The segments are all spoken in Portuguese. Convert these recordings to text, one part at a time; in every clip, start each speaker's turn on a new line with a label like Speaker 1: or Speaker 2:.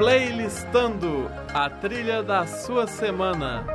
Speaker 1: Playlistando a trilha da sua semana.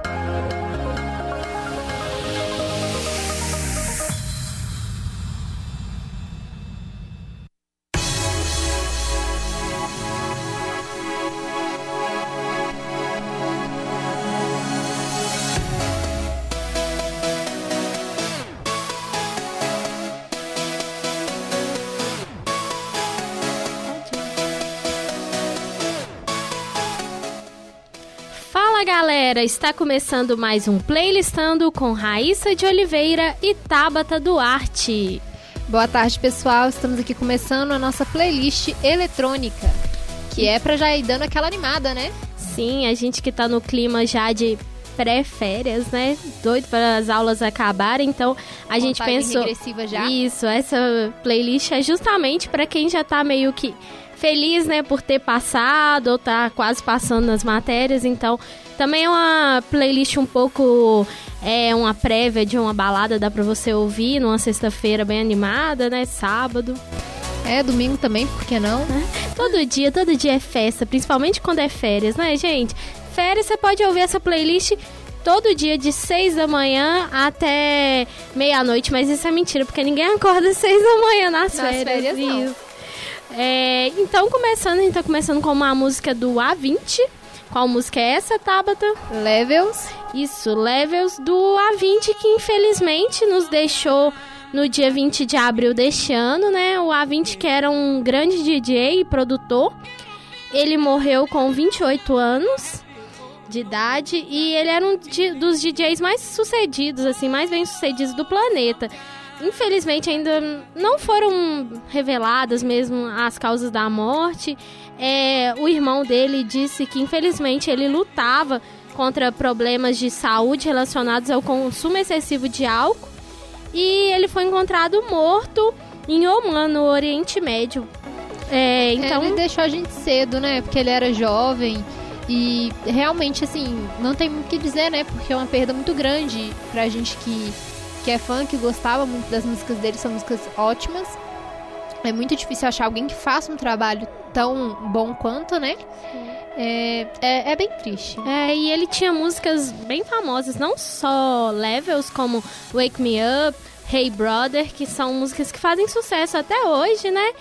Speaker 2: Galera, está começando mais um Playlistando com Raíssa de Oliveira e Tabata Duarte.
Speaker 3: Boa tarde, pessoal. Estamos aqui começando a nossa playlist eletrônica, que é para já ir dando aquela animada, né?
Speaker 2: Sim, a gente que tá no clima já de pré-férias, né? Doido para as aulas acabarem, então a gente pensou
Speaker 3: já.
Speaker 2: Isso, essa playlist é justamente para quem já tá meio que feliz, né, por ter passado ou tá quase passando nas matérias, então também é uma playlist um pouco é uma prévia de uma balada, dá para você ouvir numa sexta-feira bem animada, né, sábado.
Speaker 3: É, domingo também, por que não?
Speaker 2: É. Todo dia, todo dia é festa, principalmente quando é férias, né, gente? Férias você pode ouvir essa playlist todo dia de 6 da manhã até meia-noite, mas isso é mentira, porque ninguém acorda às 6 da manhã nas, nas férias. férias não. É, então, começando, a gente tá começando com uma música do A20. Qual música é essa, Tabata?
Speaker 3: Levels.
Speaker 2: Isso, Levels do A20, que infelizmente nos deixou no dia 20 de abril deste ano, né? O A20, que era um grande DJ e produtor, ele morreu com 28 anos de idade e ele era um dos DJs mais sucedidos, assim, mais bem sucedidos do planeta. Infelizmente ainda não foram reveladas mesmo as causas da morte. É, o irmão dele disse que infelizmente ele lutava contra problemas de saúde relacionados ao consumo excessivo de álcool e ele foi encontrado morto em Oman, no Oriente Médio.
Speaker 3: É, então ele deixou a gente cedo, né? Porque ele era jovem e realmente assim não tem muito o que dizer, né? Porque é uma perda muito grande pra gente que que é fã, que gostava muito das músicas dele, são músicas ótimas. É muito difícil achar alguém que faça um trabalho tão bom quanto, né? É, é, é, bem triste.
Speaker 2: É, e ele tinha músicas bem famosas, não só levels como Wake Me Up, Hey Brother, que são músicas que fazem sucesso até hoje, né?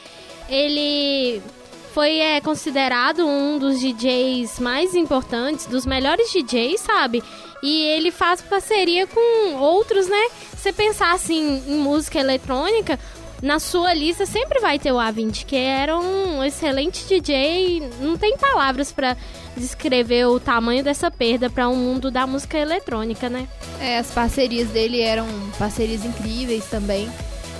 Speaker 2: Ele foi é, considerado um dos DJs mais importantes, dos melhores DJs, sabe? E ele faz parceria com outros, né? Você pensar assim em música eletrônica, na sua lista sempre vai ter o A20, que era um excelente DJ. Não tem palavras para descrever o tamanho dessa perda para o um mundo da música eletrônica, né?
Speaker 3: É, as parcerias dele eram parcerias incríveis também.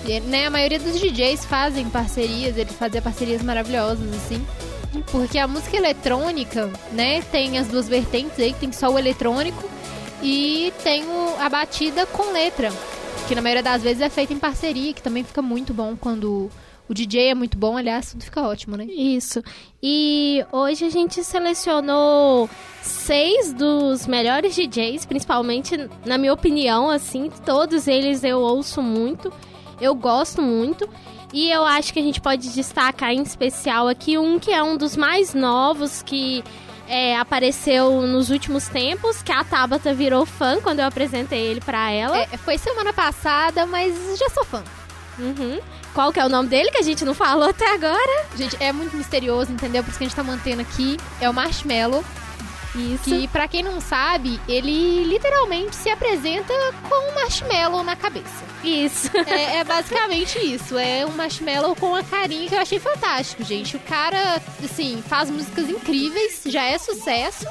Speaker 3: E, né, a maioria dos DJs fazem parcerias, ele fazia parcerias maravilhosas, assim. Porque a música eletrônica, né, tem as duas vertentes aí, tem só o eletrônico e tem o, a batida com letra, que na maioria das vezes é feita em parceria, que também fica muito bom quando o DJ é muito bom, aliás, tudo fica ótimo, né?
Speaker 2: Isso. E hoje a gente selecionou seis dos melhores DJs, principalmente, na minha opinião, assim, todos eles eu ouço muito. Eu gosto muito. E eu acho que a gente pode destacar em especial aqui um que é um dos mais novos que é, apareceu nos últimos tempos, que a Tabata virou fã quando eu apresentei ele pra ela.
Speaker 3: É, foi semana passada, mas já sou fã.
Speaker 2: Uhum. Qual que é o nome dele que a gente não falou até agora?
Speaker 3: Gente, é muito misterioso, entendeu? Por isso que a gente tá mantendo aqui. É o Marshmallow. Isso. Que, pra quem não sabe, ele literalmente se apresenta com um marshmallow na cabeça.
Speaker 2: Isso.
Speaker 3: É, é, basicamente isso. É um marshmallow com a carinha que eu achei fantástico, gente. O cara, assim, faz músicas incríveis, já é sucesso.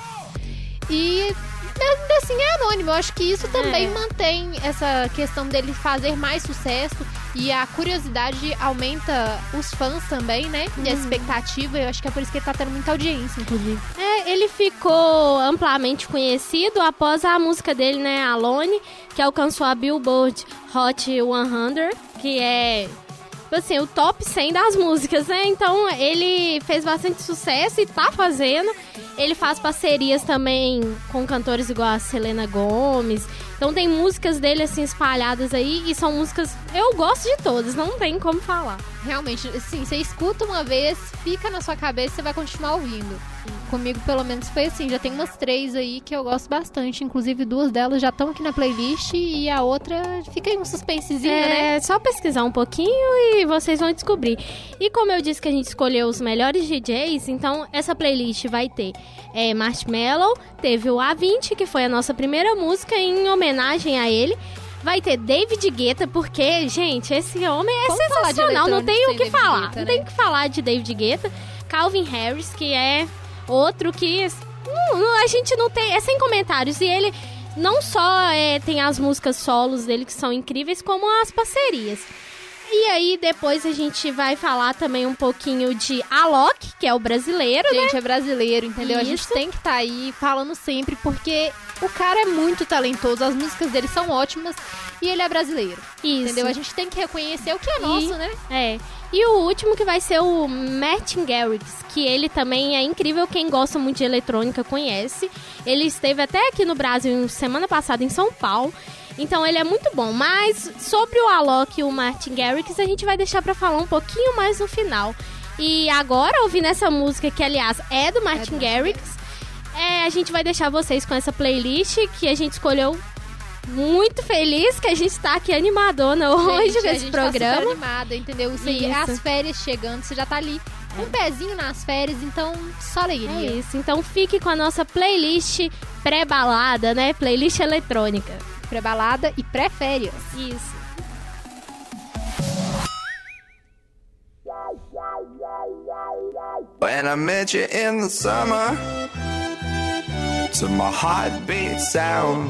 Speaker 3: E ainda assim é anônimo. Eu acho que isso também é. mantém essa questão dele fazer mais sucesso e a curiosidade aumenta os fãs também, né? E a uhum. expectativa, eu acho que é por isso que ele tá tendo muita audiência, inclusive.
Speaker 2: É, ele ficou amplamente conhecido após a música dele, né, Alone, que alcançou a Billboard Hot 100, que é tipo assim, o top 100 das músicas, né? Então ele fez bastante sucesso e tá fazendo. Ele faz parcerias também com cantores igual a Selena Gomes. Então tem músicas dele assim espalhadas aí e são músicas eu gosto de todas, não tem como falar.
Speaker 3: Realmente, assim, você escuta uma vez, fica na sua cabeça, você vai continuar ouvindo. Comigo pelo menos foi assim. Já tem umas três aí que eu gosto bastante. Inclusive, duas delas já estão aqui na playlist e a outra fica aí um suspensezinho,
Speaker 2: é,
Speaker 3: né?
Speaker 2: É só pesquisar um pouquinho e vocês vão descobrir. E como eu disse que a gente escolheu os melhores DJs, então essa playlist vai ter é, Marshmallow, teve o A20, que foi a nossa primeira música em homenagem a ele. Vai ter David Guetta, porque, gente, esse homem é
Speaker 3: Como
Speaker 2: sensacional. Não tem o que
Speaker 3: David
Speaker 2: falar.
Speaker 3: Guetta,
Speaker 2: não
Speaker 3: né?
Speaker 2: tem o que falar de David Guetta. Calvin Harris, que é outro que não- a gente não tem. É sem comentários. E ele não só é, tem as músicas solos dele que são incríveis, como as parcerias. E aí, depois a gente vai falar também um pouquinho de Alok, que é o brasileiro, né?
Speaker 3: Gente, é brasileiro, entendeu? A gente
Speaker 2: Isso.
Speaker 3: tem que estar aí falando sempre, porque o cara é muito talentoso, as músicas dele são ótimas e ele é brasileiro.
Speaker 2: Isso.
Speaker 3: Entendeu? A gente tem que reconhecer o que é nosso, né?
Speaker 2: É. E o último que vai ser o Martin Garrix, que ele também é incrível, quem gosta muito de eletrônica conhece. Ele esteve até aqui no Brasil semana passada em São Paulo. Então ele é muito bom. Mas sobre o Alok e o Martin Garrix, a gente vai deixar pra falar um pouquinho mais no final. E agora, ouvindo essa música, que aliás é do Martin Garrix, é, a gente vai deixar vocês com essa playlist que a gente escolheu muito feliz que a gente tá aqui animadona hoje
Speaker 3: Gente, a
Speaker 2: nesse
Speaker 3: gente Tá
Speaker 2: programa.
Speaker 3: super animada, entendeu? Isso aí, é
Speaker 2: Isso.
Speaker 3: as férias chegando, você já tá ali. Um pezinho nas férias, então só
Speaker 2: É
Speaker 3: alegria.
Speaker 2: isso, então fique com a nossa playlist pré-balada, né? Playlist eletrônica.
Speaker 3: Pré-balada e pré-férias.
Speaker 2: Isso.
Speaker 4: When I met you in the summer, to my heartbeat sound,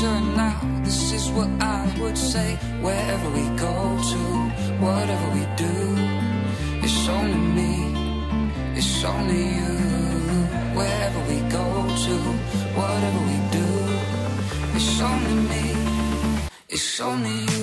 Speaker 5: sure now this is what I would say wherever we go to, whatever we do. It's only me, it's only you. Wherever we go to, whatever we do, it's only me, it's only you.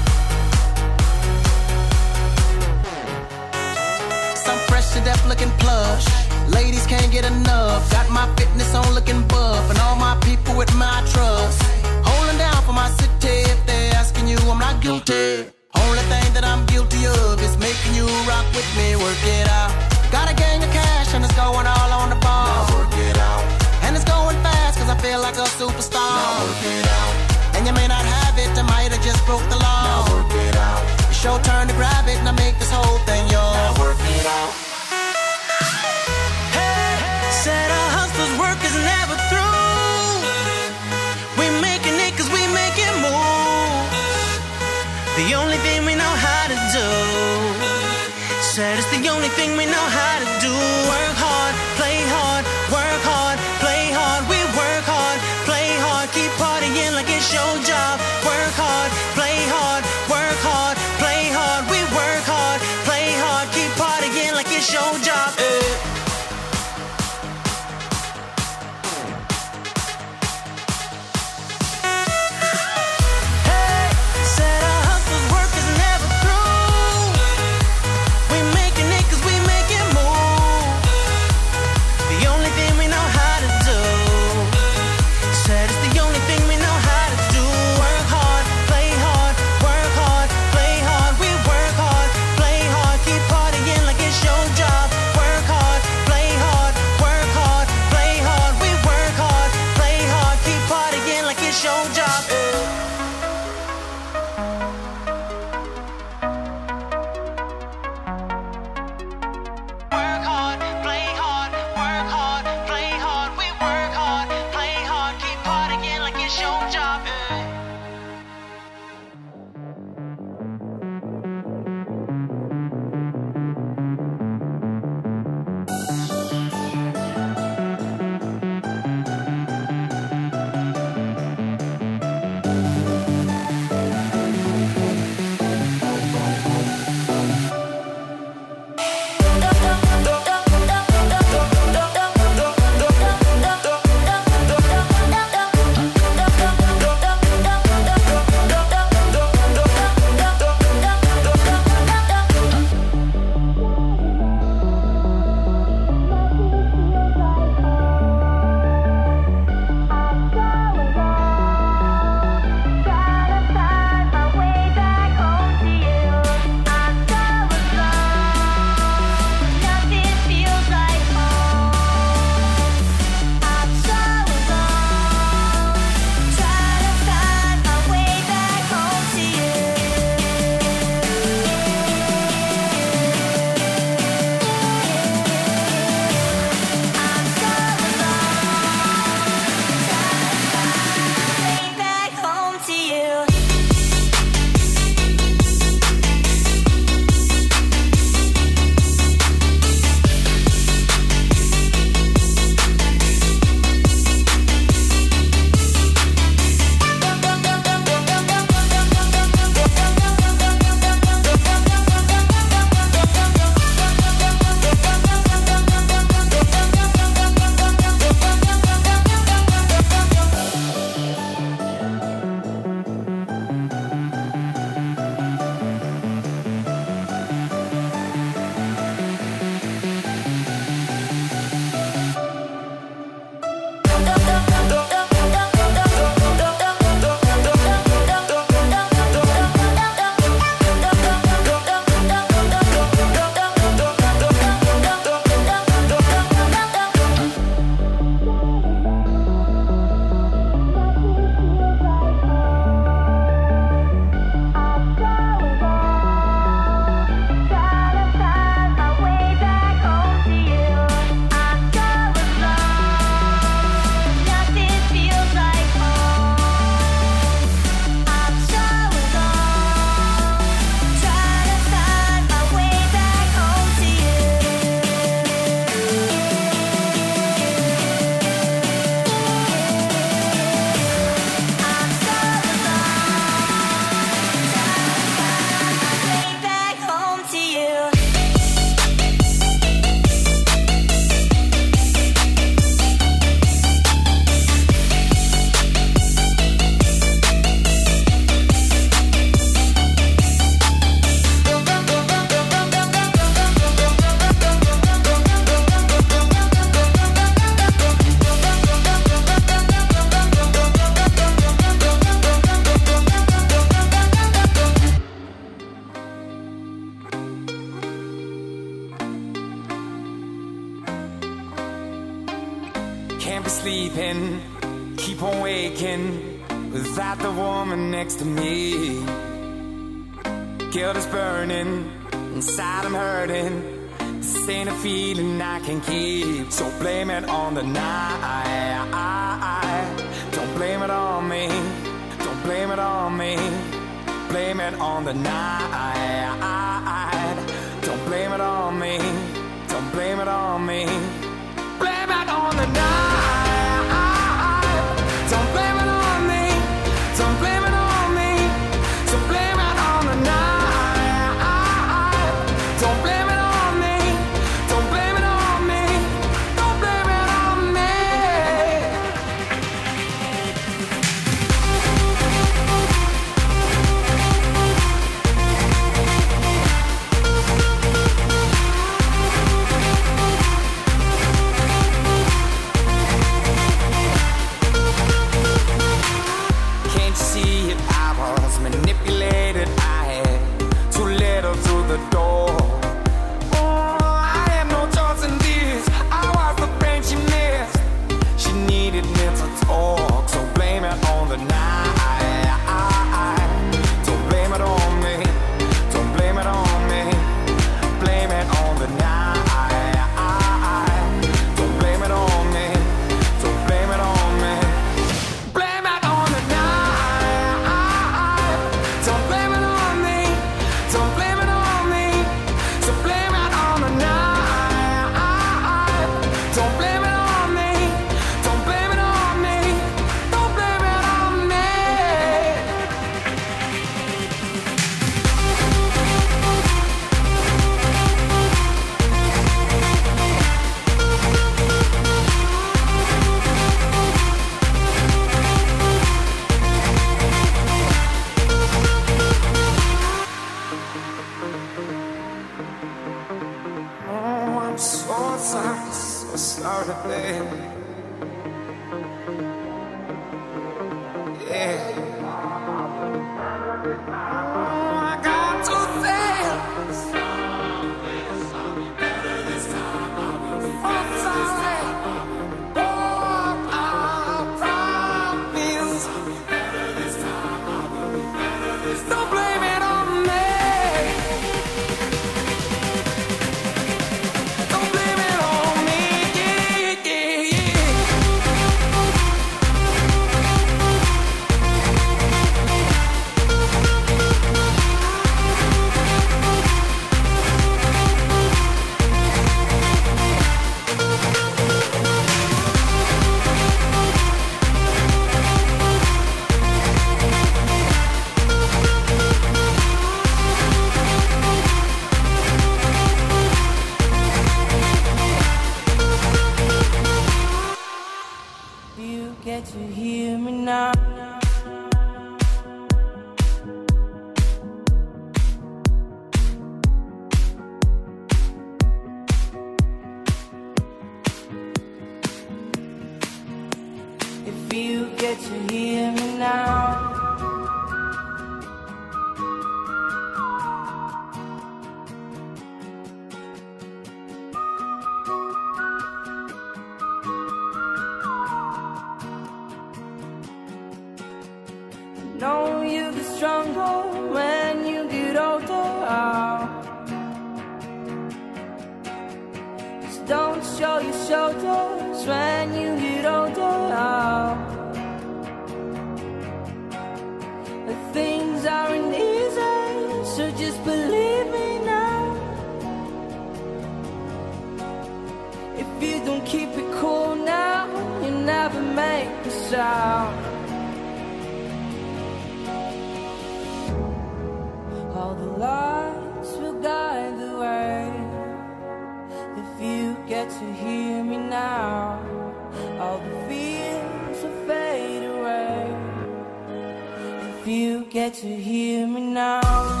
Speaker 5: You
Speaker 6: get
Speaker 7: to
Speaker 8: hear me now.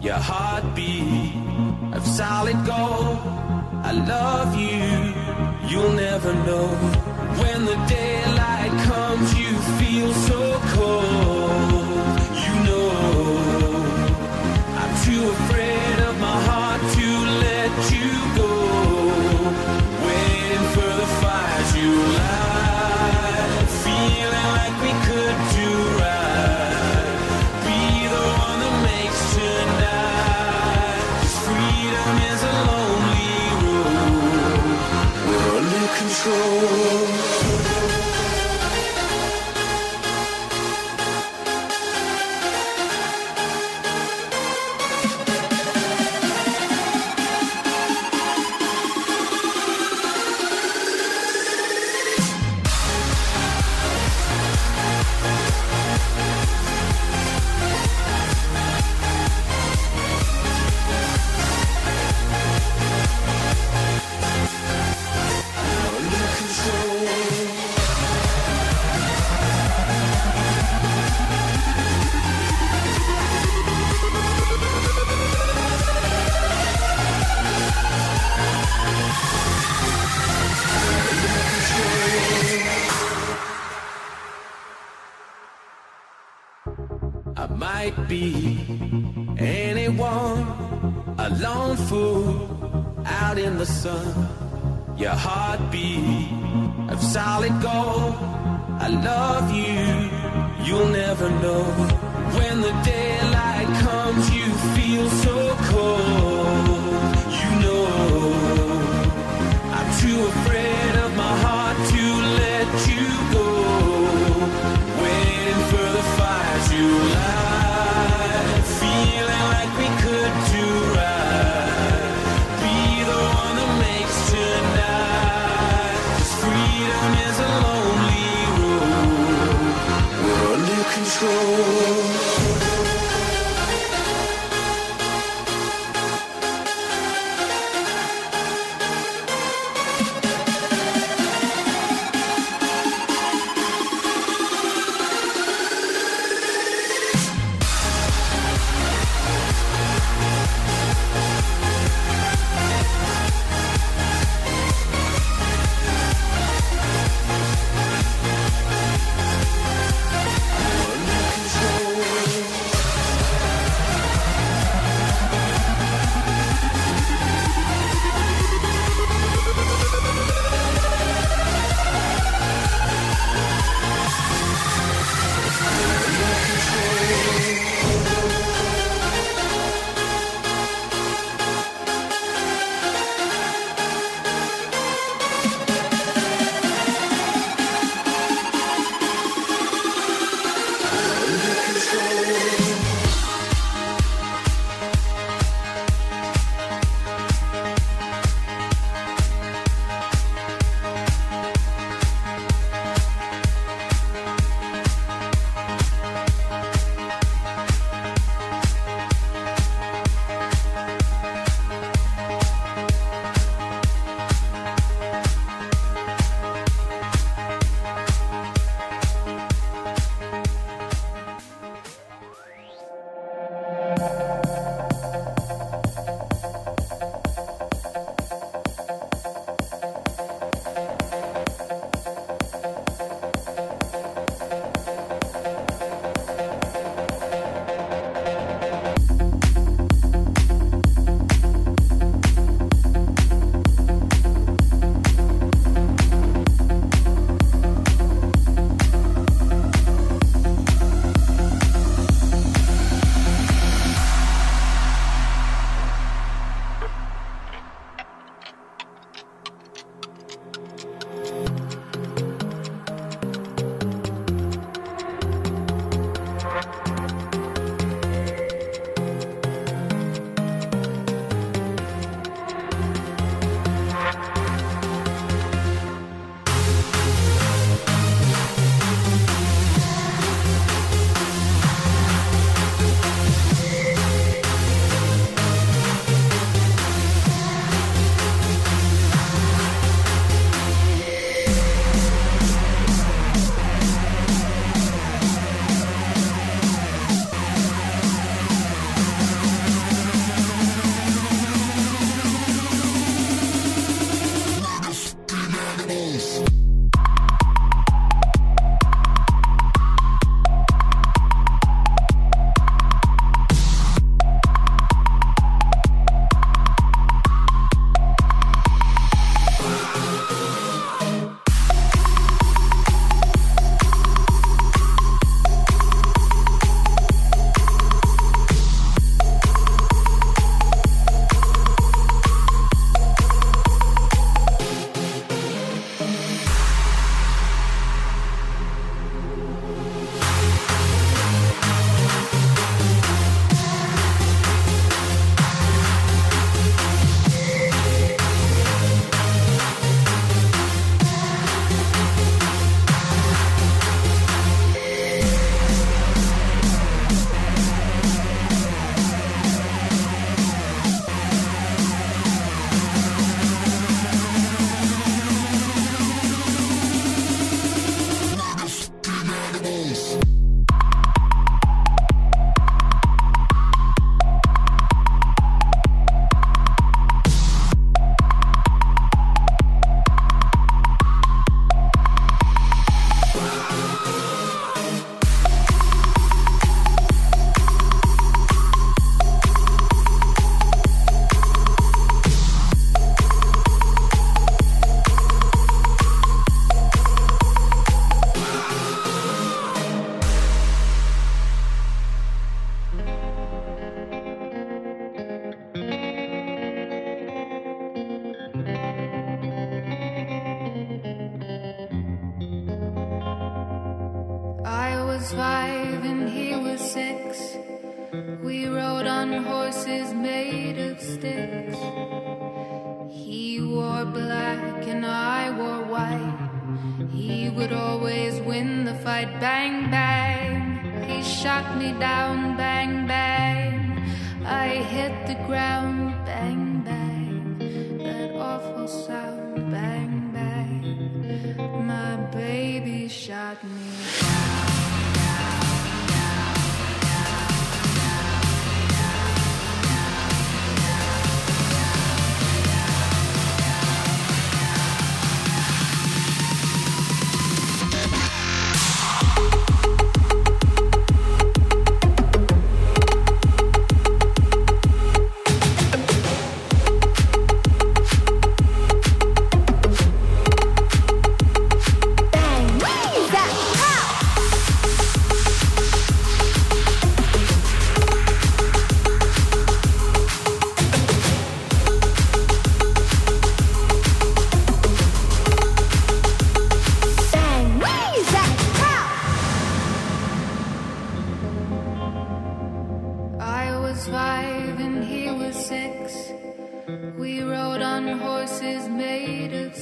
Speaker 1: your heartbeat of solid gold. I love you, you'll never know. When the daylight comes, you feel so cold. of you, you'll never know. When the daylight comes, you feel so cold. You know, I'm too afraid.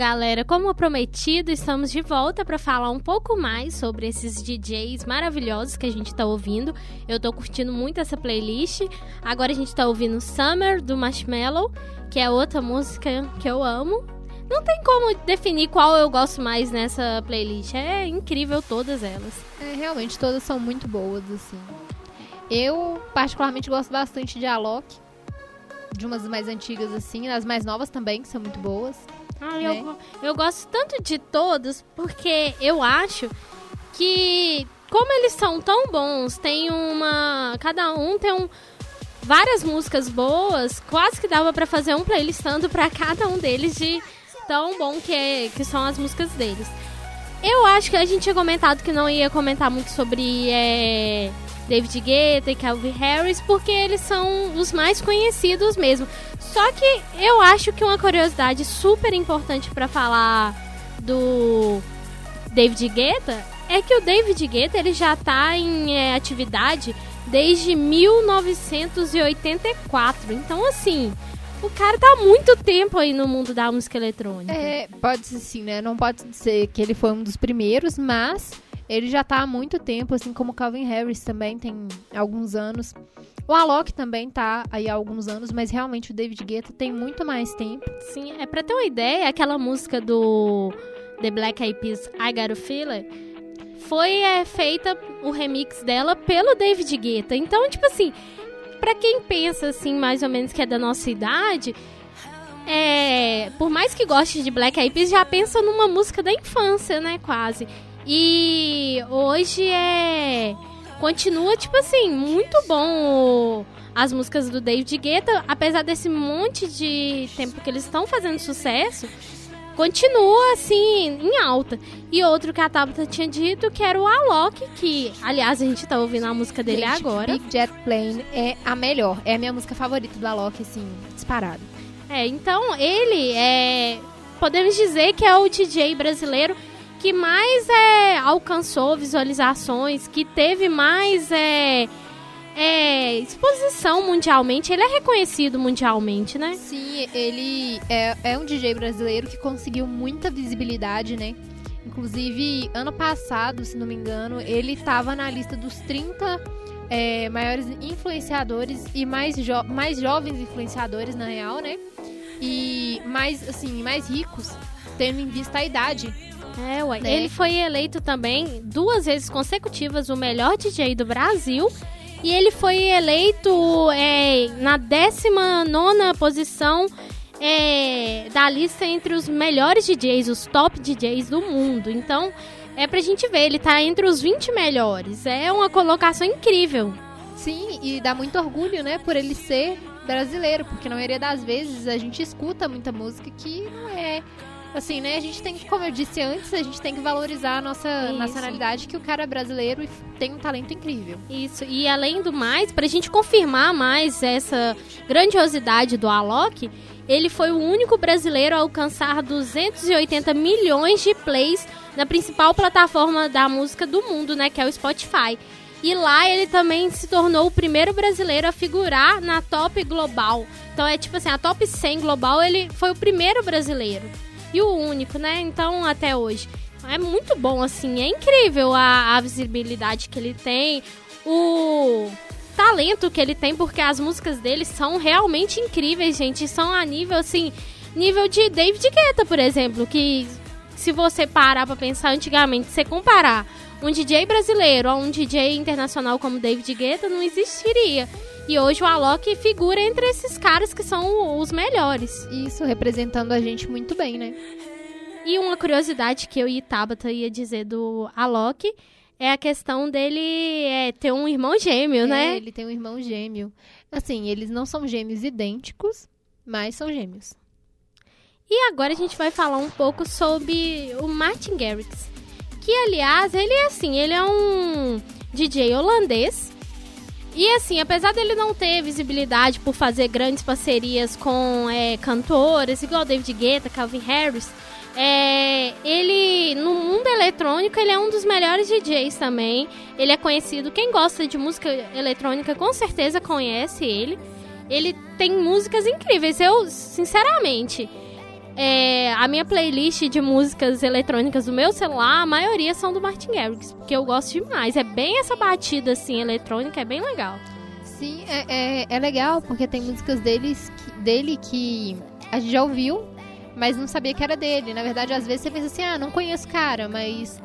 Speaker 2: galera, como prometido, estamos de volta para falar um pouco mais sobre esses DJs maravilhosos que a gente tá ouvindo. Eu tô curtindo muito essa playlist. Agora a gente tá ouvindo Summer do Marshmello, que é outra música que eu amo. Não tem como definir qual eu gosto mais nessa playlist. É incrível todas elas.
Speaker 3: É, realmente, todas são muito boas, assim. Eu, particularmente, gosto bastante de Alok. De umas mais antigas, assim. As mais novas também, que são muito boas.
Speaker 2: Ah,
Speaker 3: né?
Speaker 2: eu, eu gosto tanto de todos porque eu acho que, como eles são tão bons, tem uma. Cada um tem um. Várias músicas boas, quase que dava pra fazer um playlistando pra cada um deles de tão bom que, é, que são as músicas deles. Eu acho que a gente tinha comentado que não ia comentar muito sobre é, David Guetta e Calvin Harris, porque eles são os mais conhecidos mesmo. Só que eu acho que uma curiosidade super importante para falar do David Guetta é que o David Guetta ele já tá em é, atividade desde 1984. Então, assim, o cara tá há muito tempo aí no mundo da música eletrônica.
Speaker 3: É, pode ser sim, né? Não pode ser que ele foi um dos primeiros, mas ele já tá há muito tempo, assim como o Calvin Harris também tem alguns anos. O Alok também tá aí há alguns anos, mas realmente o David Guetta tem muito mais tempo.
Speaker 2: Sim, é pra ter uma ideia, aquela música do The Black Eyed Peas, I Got a Feeling, foi é, feita o remix dela pelo David Guetta. Então, tipo assim, pra quem pensa assim, mais ou menos que é da nossa idade, é, por mais que goste de Black Eyed Peas, já pensa numa música da infância, né, quase. E hoje é continua tipo assim, muito bom as músicas do David Guetta, apesar desse monte de tempo que eles estão fazendo sucesso, continua assim em alta. E outro que a Tabata tinha dito que era o Alok, que aliás a gente tá ouvindo a música dele
Speaker 3: Gente,
Speaker 2: agora.
Speaker 3: Big Jet Plane é a melhor. É a minha música favorita do Alok, assim, disparado.
Speaker 2: É, então ele é. Podemos dizer que é o DJ brasileiro que mais é, alcançou visualizações, que teve mais é, é, exposição mundialmente. Ele é reconhecido mundialmente, né?
Speaker 3: Sim, ele é, é um DJ brasileiro que conseguiu muita visibilidade, né? Inclusive, ano passado, se não me engano, ele estava na lista dos 30 é, maiores influenciadores e mais, jo mais jovens influenciadores, na real, né? E mais, assim, mais ricos, tendo em vista a idade.
Speaker 2: É, ué.
Speaker 3: Né?
Speaker 2: Ele foi eleito também duas vezes consecutivas o melhor DJ do Brasil. E ele foi eleito é, na 19 posição é, da lista entre os melhores DJs, os top DJs do mundo. Então, é pra gente ver, ele tá entre os 20 melhores. É uma colocação incrível.
Speaker 3: Sim, e dá muito orgulho, né, por ele ser brasileiro, porque na maioria das vezes a gente escuta muita música que não é. Assim, né? A gente tem que, como eu disse antes, a gente tem que valorizar a nossa
Speaker 2: Isso.
Speaker 3: nacionalidade, que o cara é brasileiro e tem um talento incrível.
Speaker 2: Isso, e além do mais, pra gente confirmar mais essa grandiosidade do Alok, ele foi o único brasileiro a alcançar 280 milhões de plays na principal plataforma da música do mundo, né, que é o Spotify. E lá ele também se tornou o primeiro brasileiro a figurar na top global. Então é tipo assim, a top 100 global, ele foi o primeiro brasileiro. E o único, né? Então, até hoje. É muito bom, assim. É incrível a, a visibilidade que ele tem. O talento que ele tem, porque as músicas dele são realmente incríveis, gente. São a nível, assim, nível de David Guetta, por exemplo. Que se você parar pra pensar antigamente, você comparar um DJ brasileiro a um DJ internacional como David Guetta, não existiria. E hoje o Alok figura entre esses caras que são os melhores.
Speaker 3: Isso representando a gente muito bem, né?
Speaker 2: E uma curiosidade que eu e Tabata ia dizer do Alok é a questão dele é, ter um irmão gêmeo,
Speaker 3: É,
Speaker 2: né?
Speaker 3: ele tem um irmão gêmeo. Assim, eles não são gêmeos idênticos, mas são gêmeos.
Speaker 2: E agora a gente vai falar um pouco sobre o Martin Garrix. Que, aliás, ele é assim, ele é um DJ holandês. E assim, apesar dele não ter visibilidade por fazer grandes parcerias com é, cantoras, igual David Guetta, Calvin Harris, é, ele, no mundo eletrônico, ele é um dos melhores DJs também. Ele é conhecido, quem gosta de música eletrônica com certeza conhece ele. Ele tem músicas incríveis. Eu, sinceramente, é, a minha playlist de músicas eletrônicas do meu celular, a maioria são do Martin Garrix, porque eu gosto demais. É bem essa batida assim eletrônica, é bem legal.
Speaker 3: Sim, é, é, é legal, porque tem músicas deles, que- dele que a gente já ouviu, mas não sabia que era dele. Na verdade, às vezes você pensa assim, ah, não conheço o cara, mas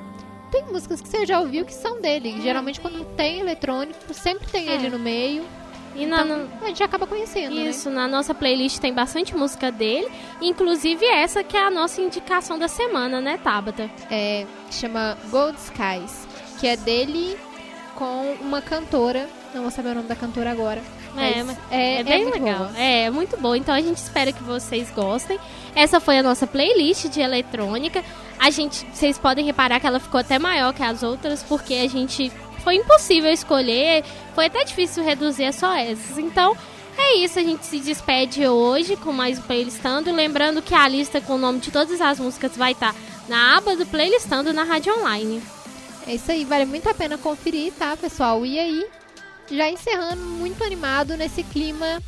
Speaker 3: tem músicas que você já ouviu que são dele. Geralmente quando tem eletrônico, sempre tem
Speaker 2: É.
Speaker 3: ele no meio.
Speaker 2: E na,
Speaker 3: Então, a gente acaba conhecendo, né?
Speaker 2: Isso, na nossa playlist tem bastante música dele, inclusive essa que é a nossa indicação da semana, né, Tabata?
Speaker 3: É, chama Gold Skies, que é dele com uma cantora, não vou saber o nome da cantora agora,
Speaker 2: É,
Speaker 3: Mas
Speaker 2: é,
Speaker 3: é
Speaker 2: bem
Speaker 3: muito
Speaker 2: legal.
Speaker 3: boa.
Speaker 2: É, muito bom. Então a gente espera que vocês gostem. Essa foi a nossa playlist de eletrônica. A gente, vocês podem reparar que ela ficou até maior que as outras, porque a gente foi impossível escolher, foi até difícil reduzir a só essas. Então, é isso, a gente se despede hoje com mais um playlistando, lembrando que a lista com o nome de todas as músicas vai estar na aba do playlistando na Rádio Online.
Speaker 3: É isso aí, vale muito a pena conferir, tá, pessoal? E aí, já encerrando, muito animado nesse clima,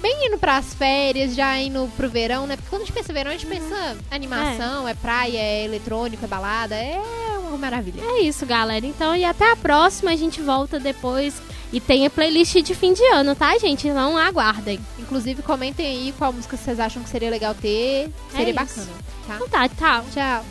Speaker 3: bem indo pras férias, já indo pro verão, né? Porque quando a gente pensa verão, a gente pensa animação, é. praia, é eletrônico, é balada, é uma maravilha.
Speaker 2: É isso, galera. Então, e até a próxima, a gente volta depois e tem a playlist de fim de ano, tá, gente? Então aguardem.
Speaker 3: Inclusive, comentem aí qual música vocês acham que seria legal ter, seria
Speaker 2: É
Speaker 3: bacana, tá?
Speaker 2: Então tá, tchau.
Speaker 3: Tchau.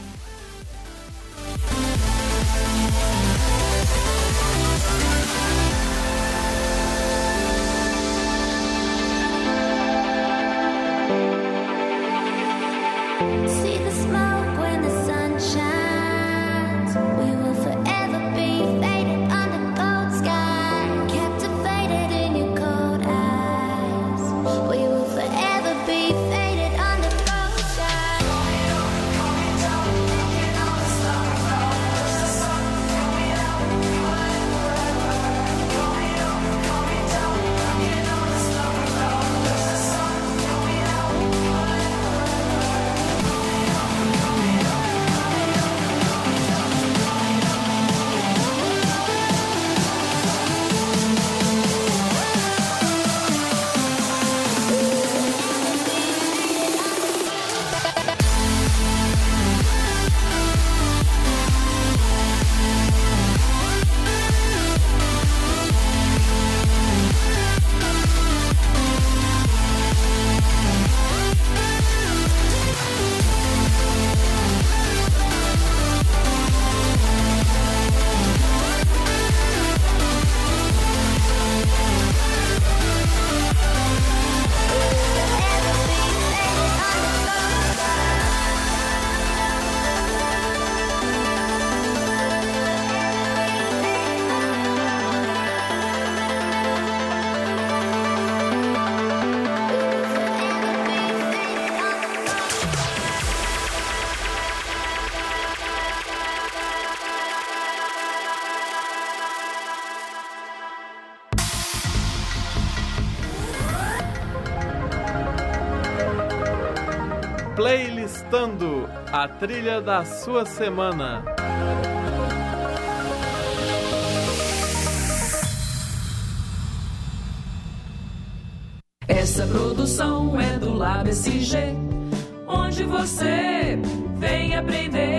Speaker 9: A trilha da sua semana.
Speaker 10: Essa produção é do Lab SG, onde você vem aprender.